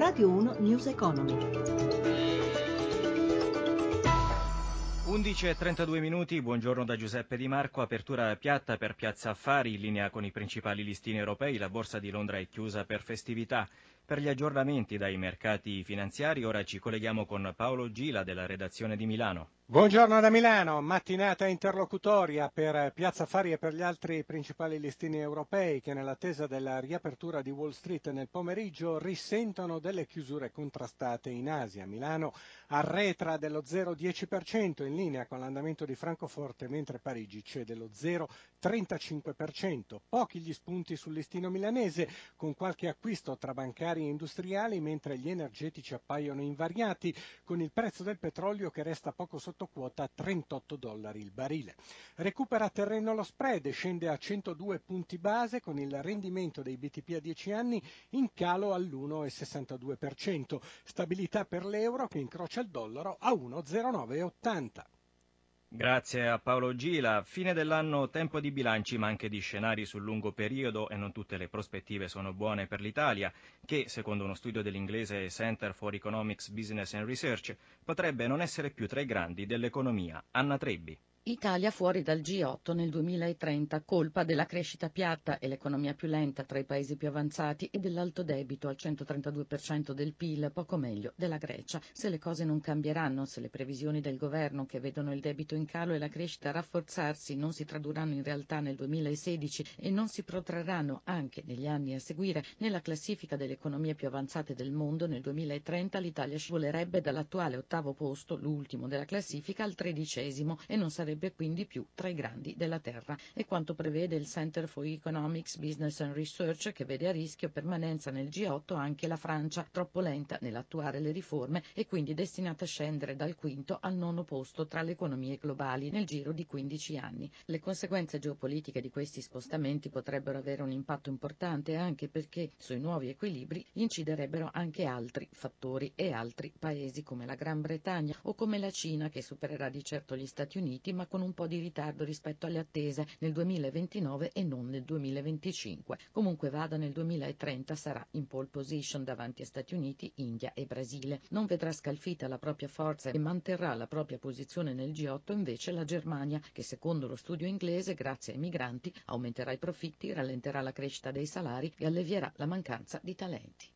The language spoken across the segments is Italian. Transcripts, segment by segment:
Radio 1 News Economy. 11.32 minuti, buongiorno da Giuseppe Di Marco, apertura piatta per Piazza Affari, in linea con i principali listini europei, la borsa di Londra è chiusa per festività. Per gli aggiornamenti dai mercati finanziari ora ci colleghiamo con Paolo Gila della redazione di Milano. Buongiorno da Milano, mattinata interlocutoria per Piazza Affari e per gli altri principali listini europei che nell'attesa della riapertura di Wall Street nel pomeriggio risentono delle chiusure contrastate in Asia. Milano arretra dello 0,10% in linea con l'andamento di Francoforte mentre Parigi cede lo 0,35%. Pochi gli spunti sul listino milanese con qualche acquisto tra bancari e industriali mentre gli energetici appaiono invariati con il prezzo del petrolio che resta poco sotto sotto quota a 38 dollari il barile. Recupera terreno lo spread, scende a 102 punti base con il rendimento dei BTP a 10 anni in calo all'1,62%. Stabilità per l'euro che incrocia il dollaro a 1,0980. Grazie a Paolo Gila. Fine dell'anno tempo di bilanci ma anche di scenari sul lungo periodo e non tutte le prospettive sono buone per l'Italia che, secondo uno studio dell'inglese Center for Economics Business and Research, potrebbe non essere più tra i grandi dell'economia. Anna Trebbi. Italia fuori dal G8 nel 2030, colpa della crescita piatta e l'economia più lenta tra i paesi più avanzati e dell'alto debito al 132% del PIL, poco meglio della Grecia. Se le cose non cambieranno, se le previsioni del governo che vedono il debito in calo e la crescita rafforzarsi non si tradurranno in realtà nel 2016 e non si protrarranno anche negli anni a seguire nella classifica delle economie più avanzate del mondo, nel 2030 l'Italia scivolerebbe dall'attuale ottavo posto, l'ultimo della classifica, al tredicesimo e non sarebbe sarebbe quindi più tra i grandi della Terra. È quanto prevede il Center for Economics, Business and Research che vede a rischio permanenza nel G8 anche la Francia, troppo lenta nell'attuare le riforme e quindi destinata a scendere dal quinto al nono posto tra le economie globali nel giro di 15 anni. Le conseguenze geopolitiche di questi spostamenti potrebbero avere un impatto importante anche perché sui nuovi equilibri inciderebbero anche altri fattori e altri paesi come la Gran Bretagna o come la Cina che supererà di certo gli Stati Uniti ma con un po' di ritardo rispetto alle attese nel 2029 e non nel 2025. Comunque vada nel 2030 sarà in pole position davanti a Stati Uniti, India e Brasile. Non vedrà scalfita la propria forza e manterrà la propria posizione nel G8 invece la Germania, che secondo lo studio inglese, grazie ai migranti, aumenterà i profitti, rallenterà la crescita dei salari e allevierà la mancanza di talenti.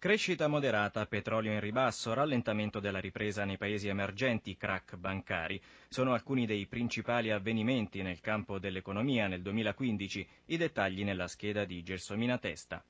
Crescita moderata, petrolio in ribasso, rallentamento della ripresa nei paesi emergenti, crack bancari, sono alcuni dei principali avvenimenti nel campo dell'economia nel 2015, i dettagli nella scheda di Gelsomina Testa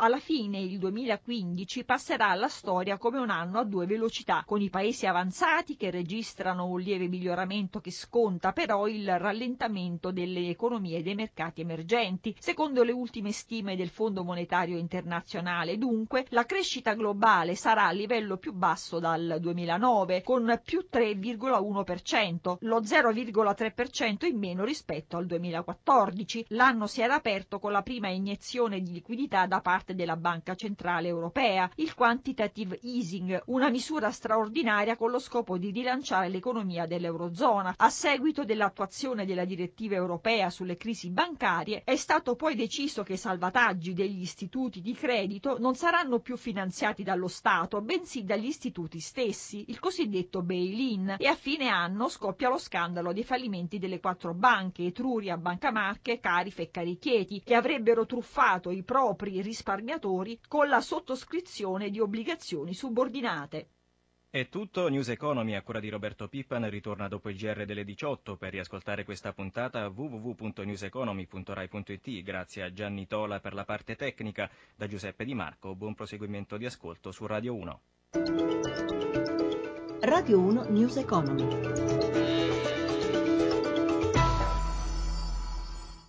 alla fine il 2015 passerà alla storia come un anno a due velocità, con i paesi avanzati che registrano un lieve miglioramento che sconta però il rallentamento delle economie e dei mercati emergenti. Secondo le ultime stime del Fondo Monetario Internazionale, dunque, la crescita globale sarà a livello più basso dal 2009, con più 3,1%, lo 0,3% in meno rispetto al 2014. L'anno si era aperto con la prima iniezione di liquidità da parte parte della Banca Centrale Europea, il quantitative easing, una misura straordinaria con lo scopo di rilanciare l'economia dell'Eurozona. A seguito dell'attuazione della direttiva europea sulle crisi bancarie, è stato poi deciso che i salvataggi degli istituti di credito non saranno più finanziati dallo Stato, bensì dagli istituti stessi, il cosiddetto bail-in, e a fine anno scoppia lo scandalo dei fallimenti delle quattro banche, Etruria, Banca Marche, Carife e Carichieti, che avrebbero truffato i propri risparmiatori risparmiatori con la sottoscrizione di obbligazioni subordinate. È tutto, News Economy a cura di Roberto Pippan ritorna dopo il GR delle 18 per riascoltare questa puntata www.newseconomy.rai.it grazie a Gianni Tola per la parte tecnica, da Giuseppe Di Marco, buon proseguimento di ascolto su Radio 1. Radio 1 News Economy.